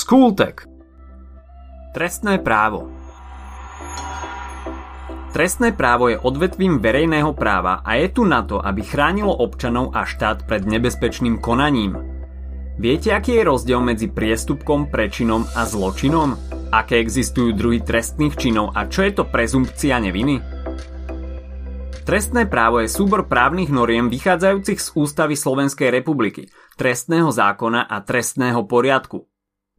Skultek Trestné právo Trestné právo je odvetvím verejného práva a je tu na to, aby chránilo občanov a štát pred nebezpečným konaním. Viete, aký je rozdiel medzi priestupkom, prečinom a zločinom? Aké existujú druhy trestných činov a čo je to prezumpcia neviny? Trestné právo je súbor právnych noriem vychádzajúcich z Ústavy Slovenskej republiky, trestného zákona a trestného poriadku.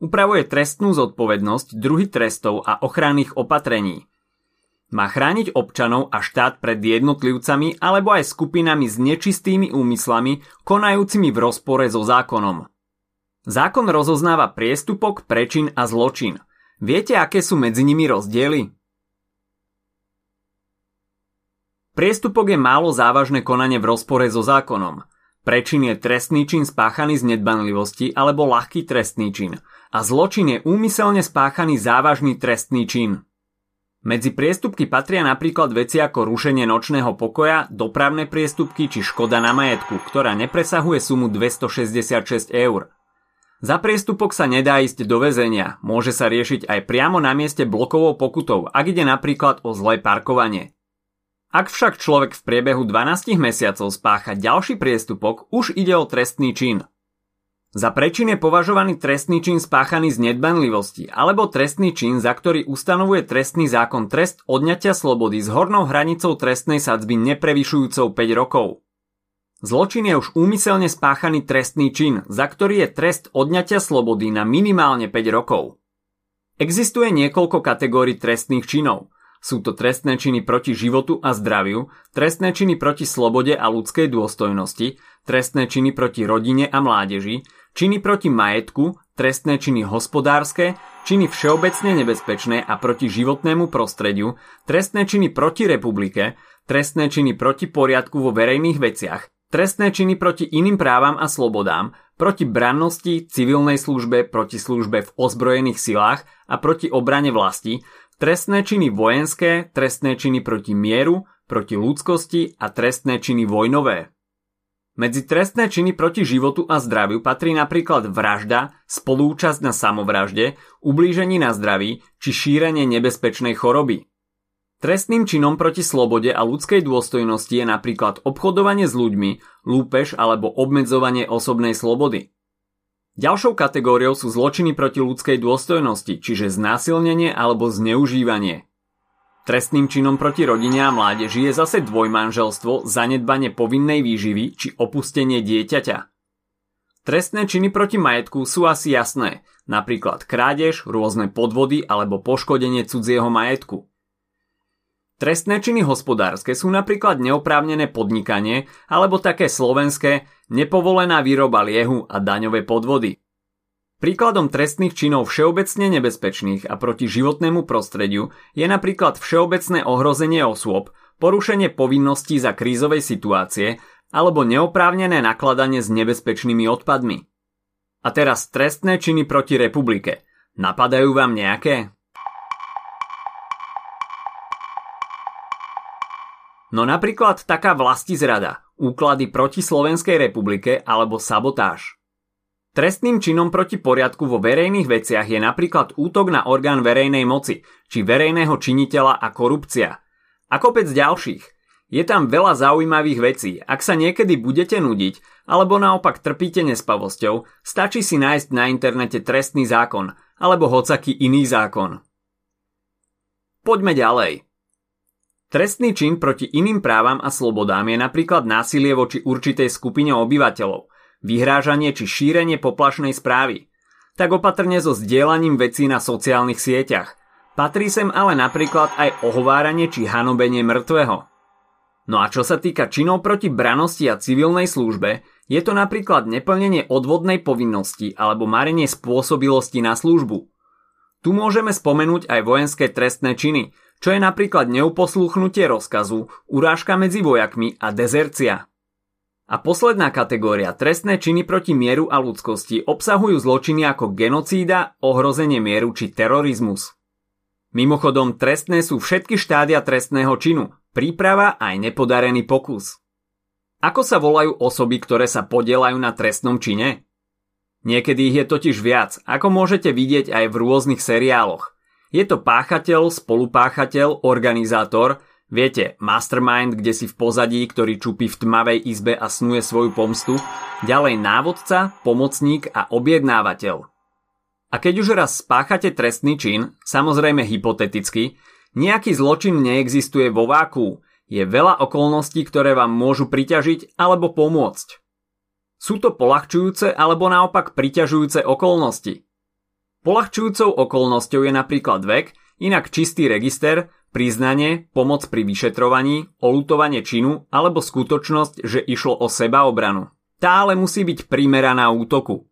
Upravuje trestnú zodpovednosť, druhy trestov a ochranných opatrení. Má chrániť občanov a štát pred jednotlivcami alebo aj skupinami s nečistými úmyslami, konajúcimi v rozpore so zákonom. Zákon rozoznáva priestupok, prečin a zločin. Viete, aké sú medzi nimi rozdiely? Priestupok je málo závažné konanie v rozpore so zákonom. Prečin je trestný čin spáchaný z nedbanlivosti alebo ľahký trestný čin – a zločin je úmyselne spáchaný závažný trestný čin. Medzi priestupky patria napríklad veci ako rušenie nočného pokoja, dopravné priestupky či škoda na majetku, ktorá nepresahuje sumu 266 eur. Za priestupok sa nedá ísť do väzenia, môže sa riešiť aj priamo na mieste blokovou pokutou, ak ide napríklad o zlé parkovanie. Ak však človek v priebehu 12 mesiacov spácha ďalší priestupok, už ide o trestný čin. Za prečin je považovaný trestný čin spáchaný z nedbanlivosti alebo trestný čin, za ktorý ustanovuje trestný zákon trest odňatia slobody s hornou hranicou trestnej sadzby neprevyšujúcou 5 rokov. Zločin je už úmyselne spáchaný trestný čin, za ktorý je trest odňatia slobody na minimálne 5 rokov. Existuje niekoľko kategórií trestných činov. Sú to trestné činy proti životu a zdraviu, trestné činy proti slobode a ľudskej dôstojnosti, trestné činy proti rodine a mládeži, činy proti majetku, trestné činy hospodárske, činy všeobecne nebezpečné a proti životnému prostrediu, trestné činy proti republike, trestné činy proti poriadku vo verejných veciach, trestné činy proti iným právam a slobodám, proti brannosti, civilnej službe, proti službe v ozbrojených silách a proti obrane vlasti, trestné činy vojenské, trestné činy proti mieru, proti ľudskosti a trestné činy vojnové. Medzi trestné činy proti životu a zdraviu patrí napríklad vražda, spolúčasť na samovražde, ublížení na zdraví či šírenie nebezpečnej choroby. Trestným činom proti slobode a ľudskej dôstojnosti je napríklad obchodovanie s ľuďmi, lúpež alebo obmedzovanie osobnej slobody. Ďalšou kategóriou sú zločiny proti ľudskej dôstojnosti, čiže znásilnenie alebo zneužívanie. Trestným činom proti rodine a mládeži je zase dvojmanželstvo, zanedbanie povinnej výživy či opustenie dieťaťa. Trestné činy proti majetku sú asi jasné, napríklad krádež, rôzne podvody alebo poškodenie cudzieho majetku. Trestné činy hospodárske sú napríklad neoprávnené podnikanie alebo také slovenské nepovolená výroba liehu a daňové podvody. Príkladom trestných činov všeobecne nebezpečných a proti životnému prostrediu je napríklad všeobecné ohrozenie osôb, porušenie povinností za krízovej situácie alebo neoprávnené nakladanie s nebezpečnými odpadmi. A teraz trestné činy proti republike. Napadajú vám nejaké? No napríklad taká vlastizrada, úklady proti Slovenskej republike alebo sabotáž. Trestným činom proti poriadku vo verejných veciach je napríklad útok na orgán verejnej moci, či verejného činiteľa a korupcia. A kopec ďalších. Je tam veľa zaujímavých vecí. Ak sa niekedy budete nudiť, alebo naopak trpíte nespavosťou, stačí si nájsť na internete trestný zákon, alebo hocaký iný zákon. Poďme ďalej. Trestný čin proti iným právam a slobodám je napríklad násilie voči určitej skupine obyvateľov, vyhrážanie či šírenie poplašnej správy. Tak opatrne so zdieľaním vecí na sociálnych sieťach. Patrí sem ale napríklad aj ohováranie či hanobenie mŕtvého. No a čo sa týka činov proti branosti a civilnej službe, je to napríklad neplnenie odvodnej povinnosti alebo marenie spôsobilosti na službu. Tu môžeme spomenúť aj vojenské trestné činy, čo je napríklad neuposluchnutie rozkazu, urážka medzi vojakmi a dezercia. A posledná kategória, trestné činy proti mieru a ľudskosti, obsahujú zločiny ako genocída, ohrozenie mieru či terorizmus. Mimochodom, trestné sú všetky štádia trestného činu, príprava aj nepodarený pokus. Ako sa volajú osoby, ktoré sa podielajú na trestnom čine? Niekedy ich je totiž viac, ako môžete vidieť aj v rôznych seriáloch. Je to páchateľ, spolupáchateľ, organizátor, viete, mastermind, kde si v pozadí, ktorý čupí v tmavej izbe a snuje svoju pomstu, ďalej návodca, pomocník a objednávateľ. A keď už raz spáchate trestný čin, samozrejme hypoteticky, nejaký zločin neexistuje vo váku, je veľa okolností, ktoré vám môžu priťažiť alebo pomôcť. Sú to polahčujúce alebo naopak priťažujúce okolnosti. Polahčujúcou okolnosťou je napríklad vek, inak čistý register, priznanie, pomoc pri vyšetrovaní, olutovanie činu alebo skutočnosť, že išlo o sebaobranu. Tá ale musí byť primeraná útoku.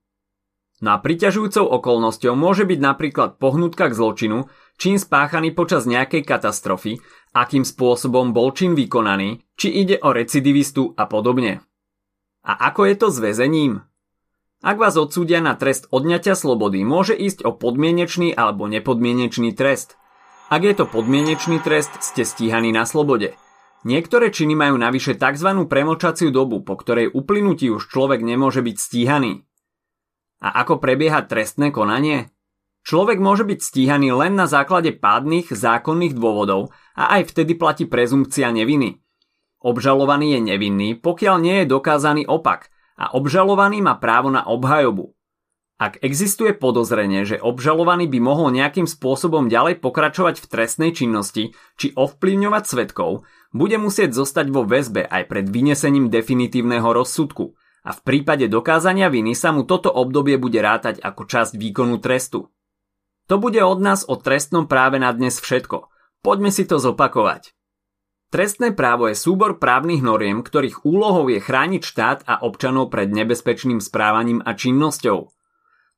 No a priťažujúcou okolnosťou môže byť napríklad pohnutka k zločinu, čin spáchaný počas nejakej katastrofy, akým spôsobom bol čin vykonaný, či ide o recidivistu a podobne. A ako je to s väzením? Ak vás odsúdia na trest odňatia slobody, môže ísť o podmienečný alebo nepodmienečný trest. Ak je to podmienečný trest, ste stíhaní na slobode. Niektoré činy majú navyše tzv. premlčaciu dobu, po ktorej uplynutí už človek nemôže byť stíhaný. A ako prebieha trestné konanie? Človek môže byť stíhaný len na základe pádnych zákonných dôvodov a aj vtedy platí prezumpcia neviny. Obžalovaný je nevinný, pokiaľ nie je dokázaný opak a obžalovaný má právo na obhajobu. Ak existuje podozrenie, že obžalovaný by mohol nejakým spôsobom ďalej pokračovať v trestnej činnosti či ovplyvňovať svetkov, bude musieť zostať vo väzbe aj pred vynesením definitívneho rozsudku a v prípade dokázania viny sa mu toto obdobie bude rátať ako časť výkonu trestu. To bude od nás o trestnom práve na dnes všetko. Poďme si to zopakovať. Trestné právo je súbor právnych noriem, ktorých úlohou je chrániť štát a občanov pred nebezpečným správaním a činnosťou.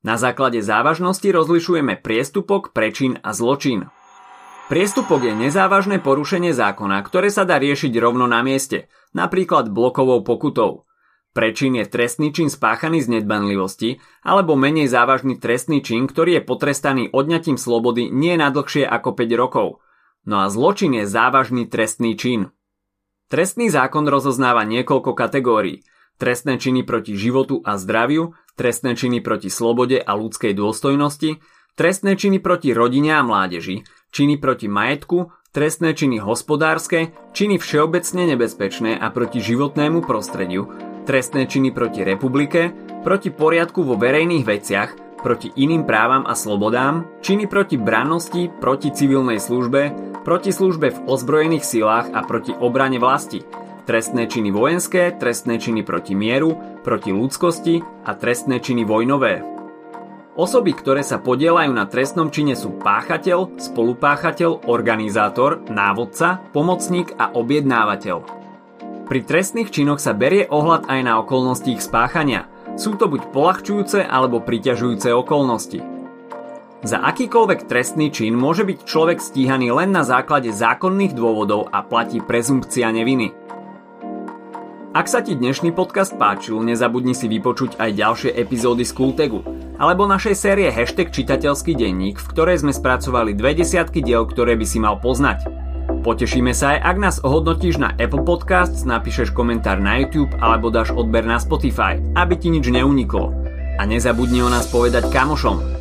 Na základe závažnosti rozlišujeme priestupok, prečin a zločin. Priestupok je nezávažné porušenie zákona, ktoré sa dá riešiť rovno na mieste, napríklad blokovou pokutou. Prečin je trestný čin spáchaný z nedbanlivosti, alebo menej závažný trestný čin, ktorý je potrestaný odňatím slobody nie na dlhšie ako 5 rokov – No a zločin je závažný trestný čin. Trestný zákon rozoznáva niekoľko kategórií. Trestné činy proti životu a zdraviu, trestné činy proti slobode a ľudskej dôstojnosti, trestné činy proti rodine a mládeži, činy proti majetku, trestné činy hospodárske, činy všeobecne nebezpečné a proti životnému prostrediu, trestné činy proti republike, proti poriadku vo verejných veciach, proti iným právam a slobodám, činy proti brannosti, proti civilnej službe, proti službe v ozbrojených silách a proti obrane vlasti, trestné činy vojenské, trestné činy proti mieru, proti ľudskosti a trestné činy vojnové. Osoby, ktoré sa podielajú na trestnom čine sú páchateľ, spolupáchateľ, organizátor, návodca, pomocník a objednávateľ. Pri trestných činoch sa berie ohľad aj na okolnosti ich spáchania. Sú to buď polahčujúce alebo priťažujúce okolnosti. Za akýkoľvek trestný čin môže byť človek stíhaný len na základe zákonných dôvodov a platí prezumpcia neviny. Ak sa ti dnešný podcast páčil, nezabudni si vypočuť aj ďalšie epizódy z Kultegu alebo našej série Hashtag čitateľský denník, v ktorej sme spracovali dve desiatky diel, ktoré by si mal poznať. Potešíme sa aj, ak nás ohodnotíš na Apple Podcasts, napíšeš komentár na YouTube alebo dáš odber na Spotify, aby ti nič neuniklo. A nezabudni o nás povedať kamošom.